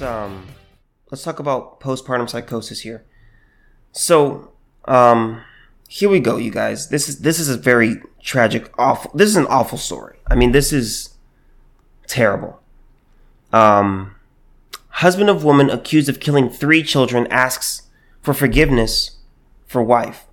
this. Um, let's talk about postpartum psychosis here. So, um, here we go, you guys. This is this is a very tragic, awful. This is an awful story. I mean, this is terrible. Um, husband of woman accused of killing three children asks for forgiveness for wife.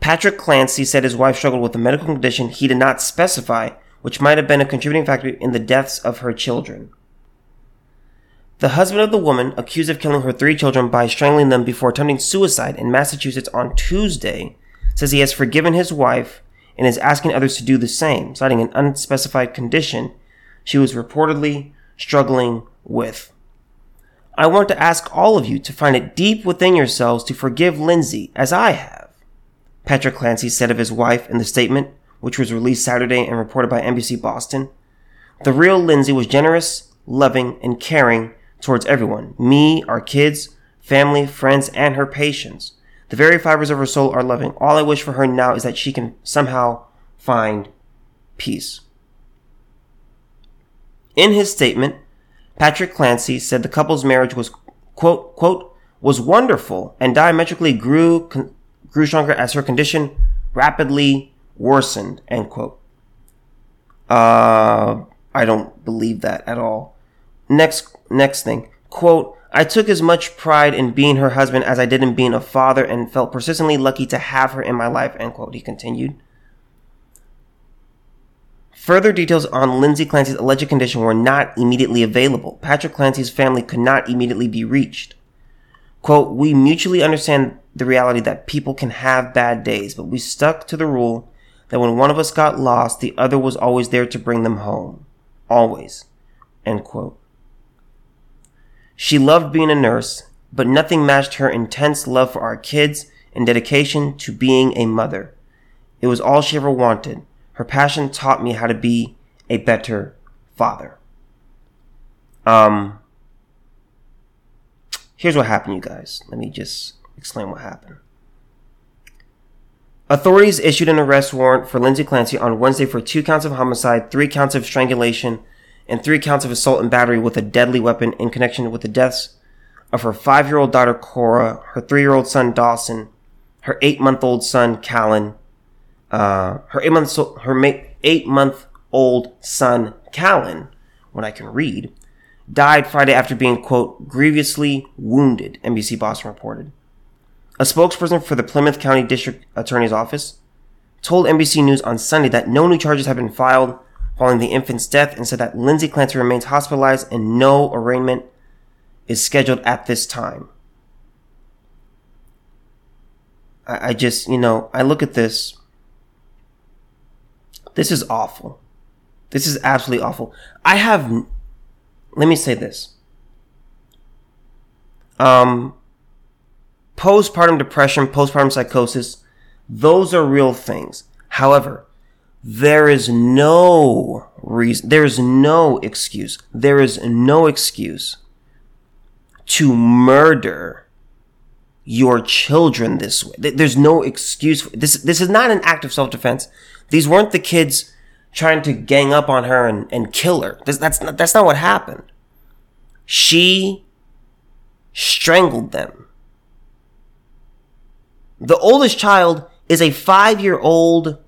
Patrick Clancy said his wife struggled with a medical condition he did not specify, which might have been a contributing factor in the deaths of her children. The husband of the woman accused of killing her three children by strangling them before attempting suicide in Massachusetts on Tuesday says he has forgiven his wife and is asking others to do the same, citing an unspecified condition she was reportedly struggling with. I want to ask all of you to find it deep within yourselves to forgive Lindsay as I have. Patrick Clancy said of his wife in the statement, which was released Saturday and reported by NBC Boston. The real Lindsay was generous, loving, and caring towards everyone me, our kids, family, friends, and her patients. The very fibers of her soul are loving. All I wish for her now is that she can somehow find peace. In his statement, Patrick Clancy said the couple's marriage was, quote, quote, was wonderful and diametrically grew, con- grew stronger as her condition rapidly worsened, end quote. Uh, I don't believe that at all. Next, next thing, quote, I took as much pride in being her husband as I did in being a father and felt persistently lucky to have her in my life, end quote, he continued. Further details on Lindsay Clancy's alleged condition were not immediately available. Patrick Clancy's family could not immediately be reached. Quote, we mutually understand the reality that people can have bad days, but we stuck to the rule that when one of us got lost, the other was always there to bring them home. Always. End quote. She loved being a nurse, but nothing matched her intense love for our kids and dedication to being a mother. It was all she ever wanted. Her passion taught me how to be a better father. Um, here's what happened, you guys. Let me just explain what happened. Authorities issued an arrest warrant for Lindsay Clancy on Wednesday for two counts of homicide, three counts of strangulation, and three counts of assault and battery with a deadly weapon in connection with the deaths of her five year old daughter Cora, her three year old son Dawson, her eight month old son Callan, uh, her eight month her eight month old son Callan, when I can read, died Friday after being quote grievously wounded. NBC Boston reported. A spokesperson for the Plymouth County District Attorney's Office told NBC News on Sunday that no new charges have been filed following the infant's death and said that Lindsay Clancy remains hospitalized and no arraignment is scheduled at this time. I, I just, you know, I look at this. This is awful. This is absolutely awful. I have, let me say this. Um, postpartum depression, postpartum psychosis, those are real things. However, there is no reason, there is no excuse, there is no excuse to murder your children this way. There's no excuse. This, this is not an act of self-defense. These weren't the kids trying to gang up on her and, and kill her. This, that's not, that's not what happened. She strangled them. The oldest child is a five year old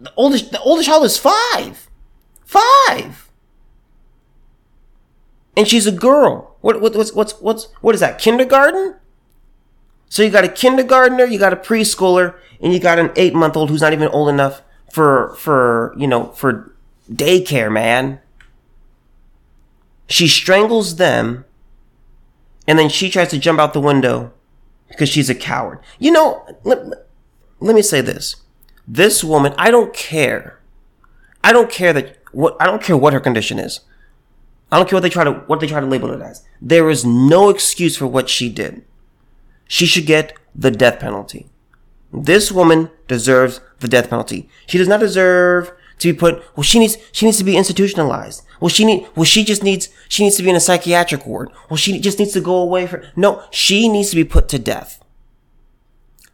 the oldest the oldest child is five. Five. And she's a girl. What, what what's what's what's what is that? Kindergarten? So you got a kindergartner, you got a preschooler, and you got an eight month old who's not even old enough for for you know for daycare, man. She strangles them, and then she tries to jump out the window because she's a coward. You know, let, let me say this this woman, I don't care. I don't care that what I don't care what her condition is. I don't care what they try to what they try to label it as. There is no excuse for what she did. She should get the death penalty. This woman deserves the death penalty. She does not deserve to be put well she needs she needs to be institutionalized. Well she need well she just needs she needs to be in a psychiatric ward. Well she just needs to go away for no, she needs to be put to death.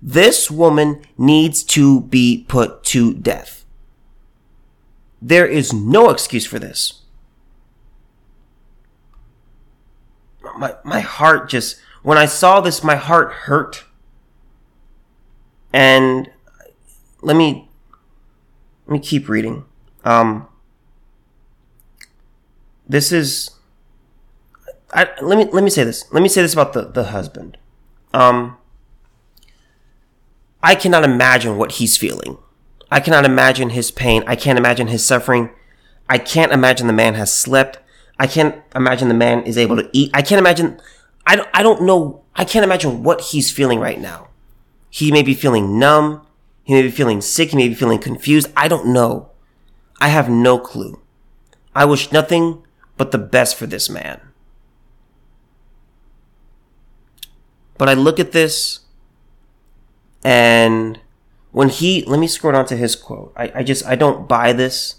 This woman needs to be put to death. There is no excuse for this. my, my heart just, when I saw this, my heart hurt. And let me, let me keep reading. Um, this is, I, let me, let me say this. Let me say this about the, the husband. Um, I cannot imagine what he's feeling. I cannot imagine his pain. I can't imagine his suffering. I can't imagine the man has slept. I can't imagine the man is able to eat. I can't imagine. I don't, I don't know. I can't imagine what he's feeling right now. He may be feeling numb. He may be feeling sick. He may be feeling confused. I don't know. I have no clue. I wish nothing but the best for this man. But I look at this and when he, let me scroll down to his quote. I, I just, I don't buy this.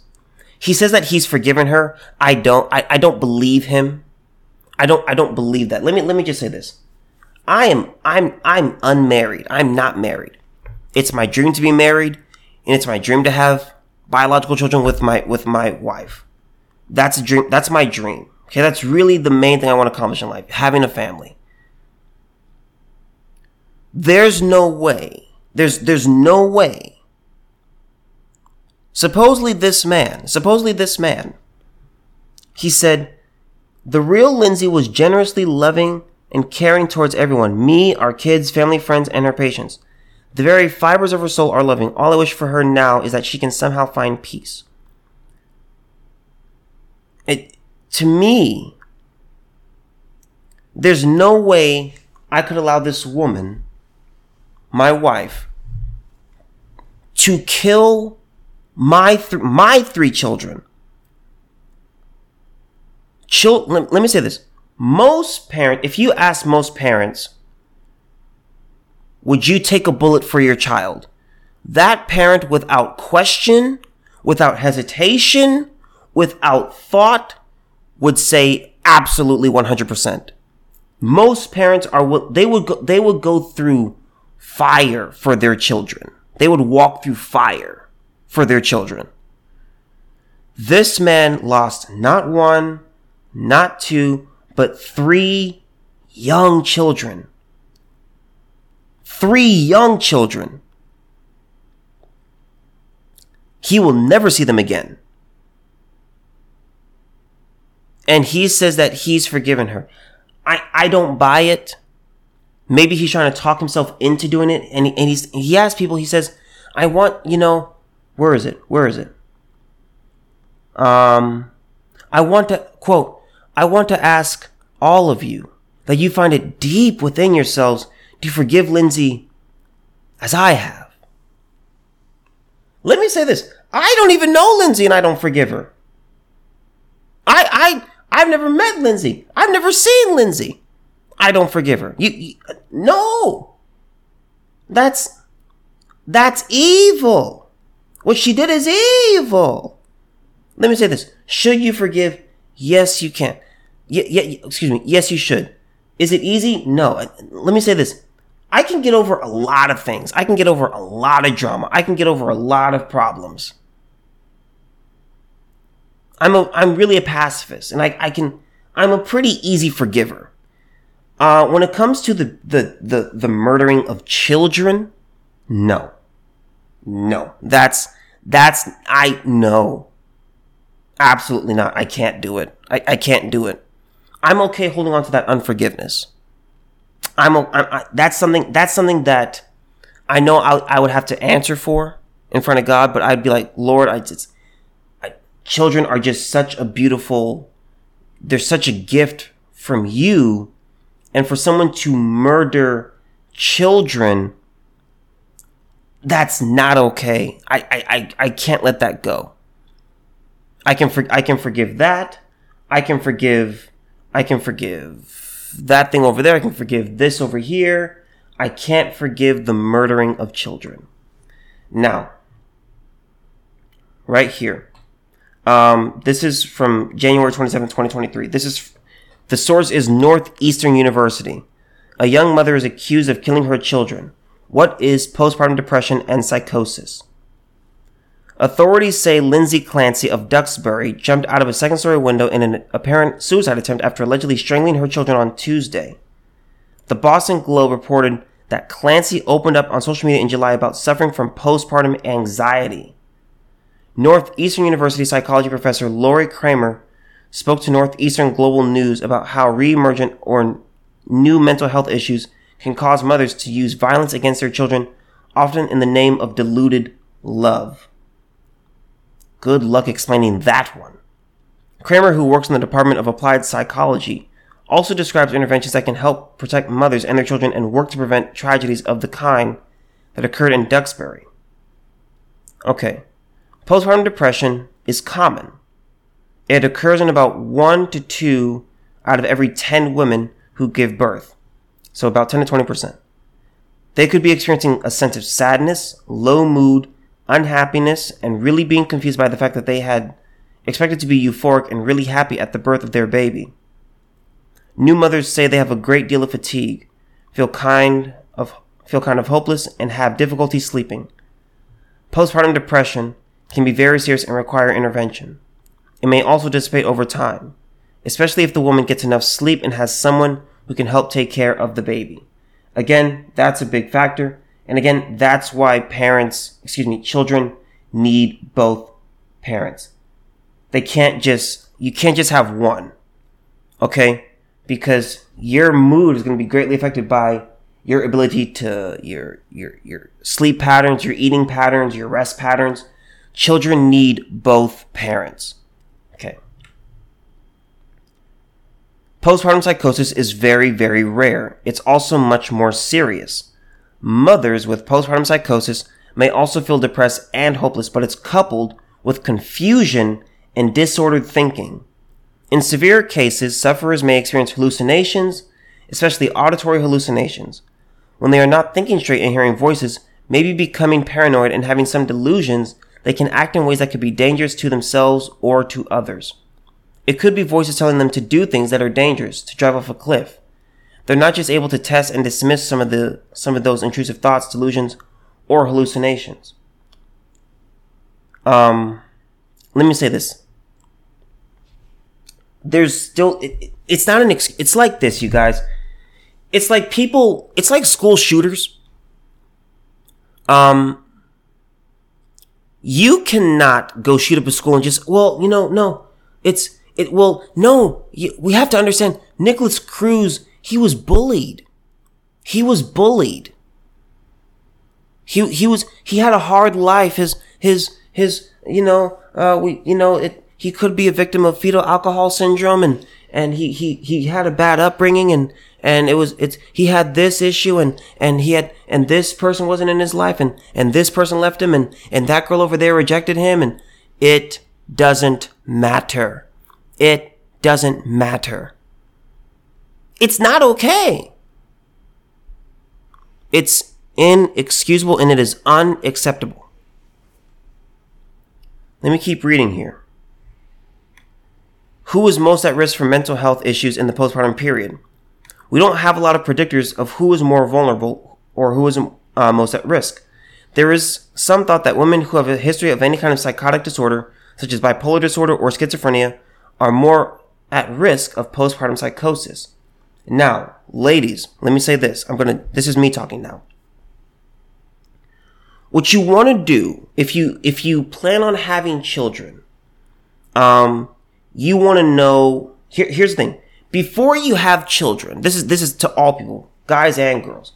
He says that he's forgiven her. I don't, I, I don't believe him. I don't, I don't believe that. Let me, let me just say this. I am, I'm, I'm unmarried. I'm not married. It's my dream to be married and it's my dream to have biological children with my, with my wife. That's a dream. That's my dream. Okay. That's really the main thing I want to accomplish in life. Having a family. There's no way. There's there's no way. Supposedly this man, supposedly this man, he said, the real Lindsay was generously loving and caring towards everyone, me, our kids, family, friends, and her patients. The very fibers of her soul are loving. All I wish for her now is that she can somehow find peace. It, to me, there's no way I could allow this woman my wife to kill my th- my three children. Chil- let, let me say this. Most parents, if you ask most parents, would you take a bullet for your child? That parent, without question, without hesitation, without thought, would say absolutely 100%. Most parents are what they would go, they would go through fire for their children. They would walk through fire for their children. This man lost not one, not two, but three young children. Three young children. He will never see them again. And he says that he's forgiven her. I, I don't buy it. Maybe he's trying to talk himself into doing it, and, he, and he's he asks people. He says, "I want you know, where is it? Where is it? Um, I want to quote. I want to ask all of you that you find it deep within yourselves to forgive Lindsay, as I have. Let me say this: I don't even know Lindsay, and I don't forgive her. I I I've never met Lindsay. I've never seen Lindsay. I don't forgive her. You, you no. That's that's evil. What she did is evil. Let me say this. Should you forgive? Yes, you can. Yeah, yeah, excuse me. Yes, you should. Is it easy? No. Uh, let me say this. I can get over a lot of things. I can get over a lot of drama. I can get over a lot of problems. I'm a, I'm really a pacifist and I, I can, I'm a pretty easy forgiver. Uh, when it comes to the, the, the, the murdering of children, no. No. That's, that's, I, no. Absolutely not. I can't do it. I, I can't do it. I'm okay holding on to that unforgiveness. I'm, I'm I, that's something, that's something that I know I, I would have to answer for in front of God, but I'd be like, Lord, I just, I, children are just such a beautiful, they're such a gift from you and for someone to murder children, that's not okay. I, I, I, I can't let that go. I can for, I can forgive that. I can forgive I can forgive that thing over there. I can forgive this over here. I can't forgive the murdering of children. Now, right here. Um, this is from January 27, 2023. This is the source is Northeastern University. A young mother is accused of killing her children. What is postpartum depression and psychosis? Authorities say Lindsay Clancy of Duxbury jumped out of a second story window in an apparent suicide attempt after allegedly strangling her children on Tuesday. The Boston Globe reported that Clancy opened up on social media in July about suffering from postpartum anxiety. Northeastern University psychology professor Laurie Kramer spoke to Northeastern Global News about how reemergent or new mental health issues can cause mothers to use violence against their children, often in the name of deluded love. Good luck explaining that one. Kramer, who works in the Department of Applied Psychology, also describes interventions that can help protect mothers and their children and work to prevent tragedies of the kind that occurred in Duxbury. Okay. Postpartum depression is common. It occurs in about 1 to 2 out of every 10 women who give birth. So about 10 to 20%. They could be experiencing a sense of sadness, low mood, unhappiness, and really being confused by the fact that they had expected to be euphoric and really happy at the birth of their baby. New mothers say they have a great deal of fatigue, feel kind of feel kind of hopeless, and have difficulty sleeping. Postpartum depression can be very serious and require intervention. It may also dissipate over time, especially if the woman gets enough sleep and has someone who can help take care of the baby. Again, that's a big factor. And again, that's why parents, excuse me, children need both parents. They can't just, you can't just have one. Okay? Because your mood is going to be greatly affected by your ability to, your, your, your sleep patterns, your eating patterns, your rest patterns. Children need both parents. Okay. Postpartum psychosis is very, very rare. It's also much more serious. Mothers with postpartum psychosis may also feel depressed and hopeless, but it's coupled with confusion and disordered thinking. In severe cases, sufferers may experience hallucinations, especially auditory hallucinations. When they are not thinking straight and hearing voices, maybe becoming paranoid and having some delusions, they can act in ways that could be dangerous to themselves or to others. It could be voices telling them to do things that are dangerous, to drive off a cliff, they're not just able to test and dismiss some of the some of those intrusive thoughts, delusions, or hallucinations. Um, let me say this. There's still it, it's not an ex, it's like this, you guys. It's like people. It's like school shooters. Um, you cannot go shoot up a school and just well, you know, no, it's it. Well, no, you, we have to understand. Nikolas Cruz he was bullied. He was bullied. He he was he had a hard life. His his his you know uh we you know it he could be a victim of fetal alcohol syndrome and and he he he had a bad upbringing and and it was it's he had this issue and and he had and this person wasn't in his life and and this person left him and and that girl over there rejected him and it doesn't matter. It doesn't matter. It's not okay. It's inexcusable and it is unacceptable. Let me keep reading here. Who is most at risk for mental health issues in the postpartum period? We don't have a lot of predictors of who is more vulnerable or who is uh, most at risk. There is some thought that women who have a history of any kind of psychotic disorder, such as bipolar disorder or schizophrenia, are more at risk of postpartum psychosis. Now, ladies, let me say this. I'm gonna, this is me talking now. What you want to do, if you, if you plan on having children, um, you want to know, here, here's the thing. Before you have children, this is, this is to all people, guys and girls.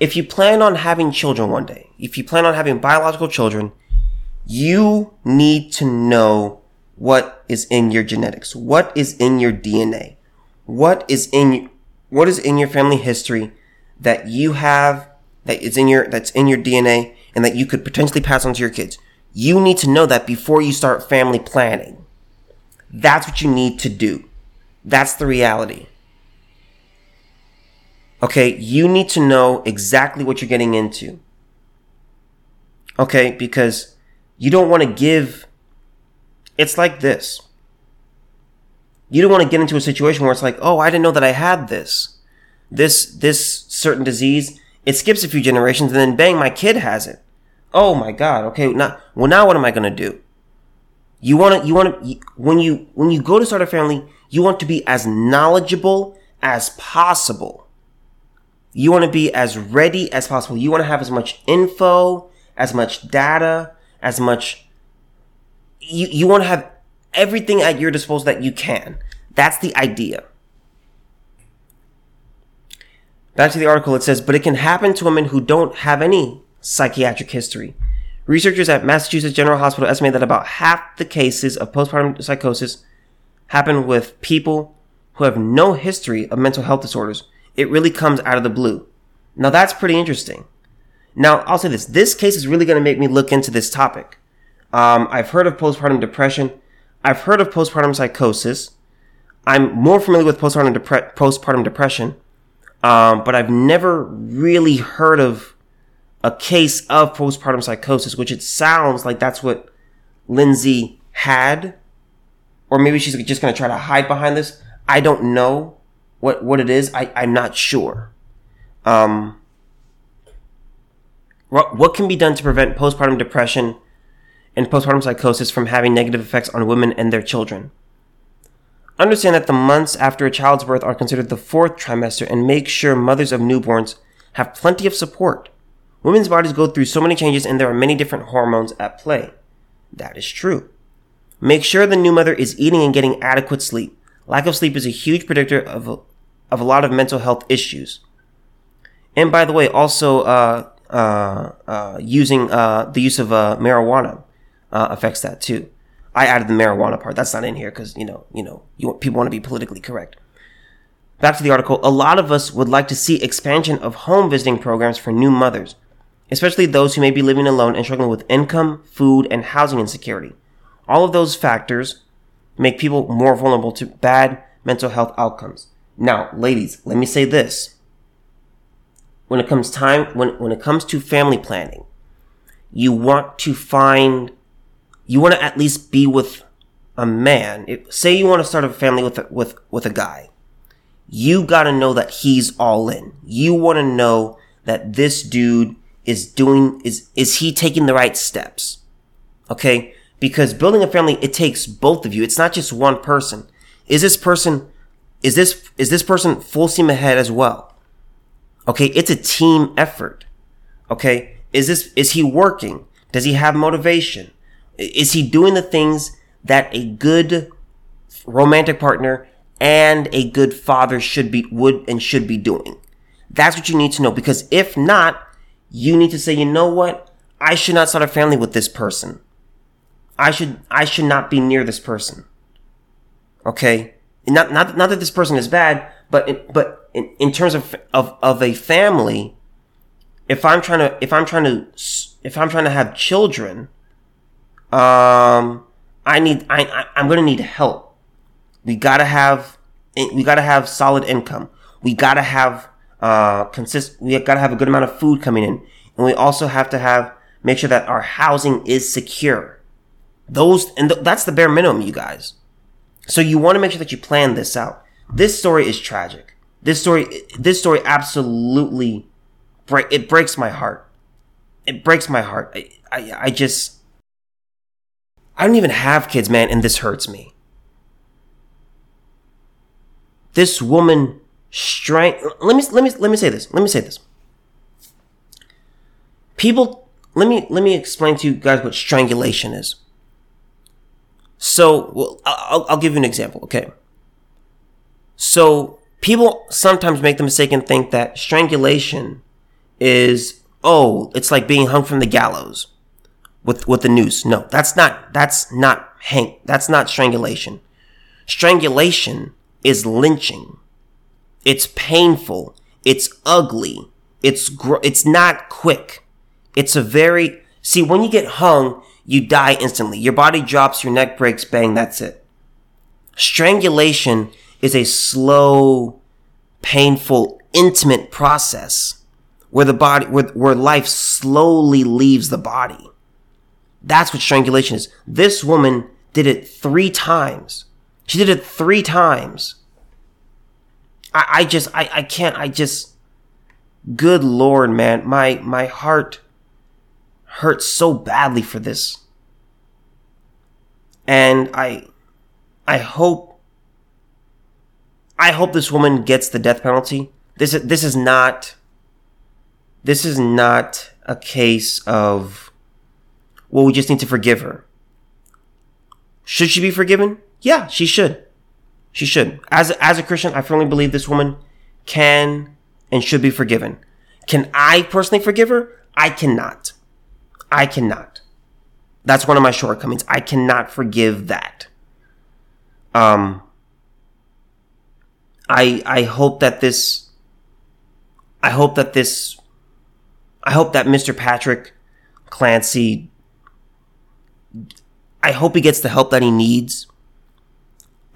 If you plan on having children one day, if you plan on having biological children, you need to know what is in your genetics. What is in your DNA? What is in what is in your family history that you have that is in your that's in your DNA and that you could potentially pass on to your kids. You need to know that before you start family planning. That's what you need to do. That's the reality. Okay, you need to know exactly what you're getting into. Okay, because you don't want to give. It's like this. You don't want to get into a situation where it's like, oh, I didn't know that I had this. This, this certain disease. It skips a few generations and then bang, my kid has it. Oh my God. Okay. Now, well, now what am I going to do? You want to, you want to, when you, when you go to start a family, you want to be as knowledgeable as possible. You want to be as ready as possible. You want to have as much info, as much data, as much, you, you want to have everything at your disposal that you can. That's the idea. Back to the article, it says, but it can happen to women who don't have any psychiatric history. Researchers at Massachusetts General Hospital estimate that about half the cases of postpartum psychosis happen with people who have no history of mental health disorders. It really comes out of the blue. Now that's pretty interesting. Now I'll say this: this case is really going to make me look into this topic. Um, I've heard of postpartum depression. I've heard of postpartum psychosis. I'm more familiar with postpartum, depre- postpartum depression, um, but I've never really heard of a case of postpartum psychosis, which it sounds like that's what Lindsay had. Or maybe she's just going to try to hide behind this. I don't know what, what it is. I, I'm not sure. Um, what, what can be done to prevent postpartum depression and postpartum psychosis from having negative effects on women and their children? Understand that the months after a child's birth are considered the fourth trimester and make sure mothers of newborns have plenty of support Women's bodies go through so many changes and there are many different hormones at play. That is true. Make sure the new mother is eating and getting adequate sleep. Lack of sleep is a huge predictor of a, of a lot of mental health issues. And by the way, also uh, uh, uh, using uh, the use of uh, marijuana uh, affects that too. I added the marijuana part. That's not in here because you know, you know, you want, people want to be politically correct. Back to the article. A lot of us would like to see expansion of home visiting programs for new mothers especially those who may be living alone and struggling with income, food, and housing insecurity. All of those factors make people more vulnerable to bad mental health outcomes. Now, ladies, let me say this. When it comes time, when, when it comes to family planning, you want to find, you want to at least be with a man. If, say you want to start a family with, a, with, with a guy. You gotta know that he's all in. You want to know that this dude is doing is is he taking the right steps okay because building a family it takes both of you. It's not just one person. Is this person is this is this person full steam ahead as well? Okay it's a team effort. Okay is this is he working? Does he have motivation? Is he doing the things that a good romantic partner and a good father should be would and should be doing? That's what you need to know because if not you need to say, you know what? I should not start a family with this person. I should, I should not be near this person. Okay? Not, not, not that this person is bad, but, in, but in, in terms of, of, of a family, if I'm trying to, if I'm trying to, if I'm trying to have children, um, I need, I, I I'm gonna need help. We gotta have, we gotta have solid income. We gotta have uh, consist. We got to have a good amount of food coming in, and we also have to have make sure that our housing is secure. Those and th- that's the bare minimum, you guys. So you want to make sure that you plan this out. This story is tragic. This story, this story absolutely break. It breaks my heart. It breaks my heart. I, I, I just, I don't even have kids, man, and this hurts me. This woman strength. Let me let me let me say this. Let me say this. People, let me let me explain to you guys what strangulation is. So, well, I'll, I'll give you an example. Okay. So people sometimes make the mistake and think that strangulation is oh, it's like being hung from the gallows with with the noose. No, that's not that's not hang that's not strangulation. Strangulation is lynching. It's painful. It's ugly. It's gr- it's not quick. It's a very see when you get hung, you die instantly. Your body drops, your neck breaks, bang, that's it. Strangulation is a slow, painful, intimate process where the body where, where life slowly leaves the body. That's what strangulation is. This woman did it 3 times. She did it 3 times. I, I just I, I can't I just good lord man my my heart hurt so badly for this. And I I hope I hope this woman gets the death penalty. This is this is not this is not a case of well we just need to forgive her. Should she be forgiven? Yeah, she should. She should. As as a Christian, I firmly believe this woman can and should be forgiven. Can I personally forgive her? I cannot. I cannot. That's one of my shortcomings. I cannot forgive that. Um I I hope that this I hope that this I hope that Mr. Patrick Clancy I hope he gets the help that he needs.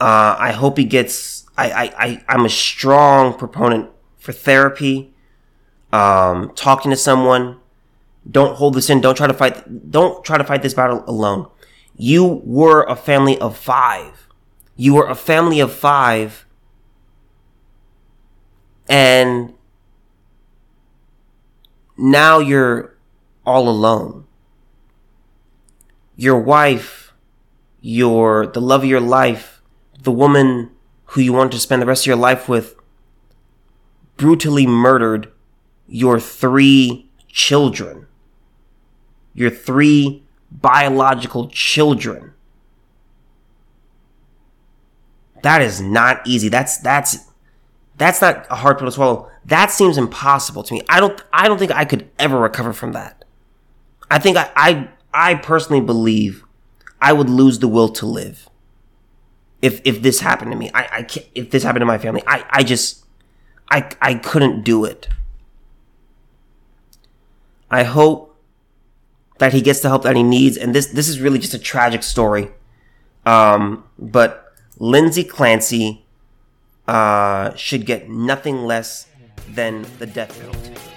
Uh, I hope he gets. I, I, I, I'm a strong proponent for therapy, um, talking to someone. Don't hold this in. Don't try to fight. Don't try to fight this battle alone. You were a family of five. You were a family of five. And now you're all alone. Your wife, your, the love of your life, the woman who you want to spend the rest of your life with brutally murdered your three children. Your three biological children. That is not easy. That's that's that's not a hard pill to swallow. That seems impossible to me. I don't I don't think I could ever recover from that. I think I I, I personally believe I would lose the will to live if if this happened to me. I, I can't, if this happened to my family, I, I just I I couldn't do it. I hope that he gets the help that he needs, and this this is really just a tragic story. Um, but Lindsay Clancy uh, should get nothing less than the death penalty.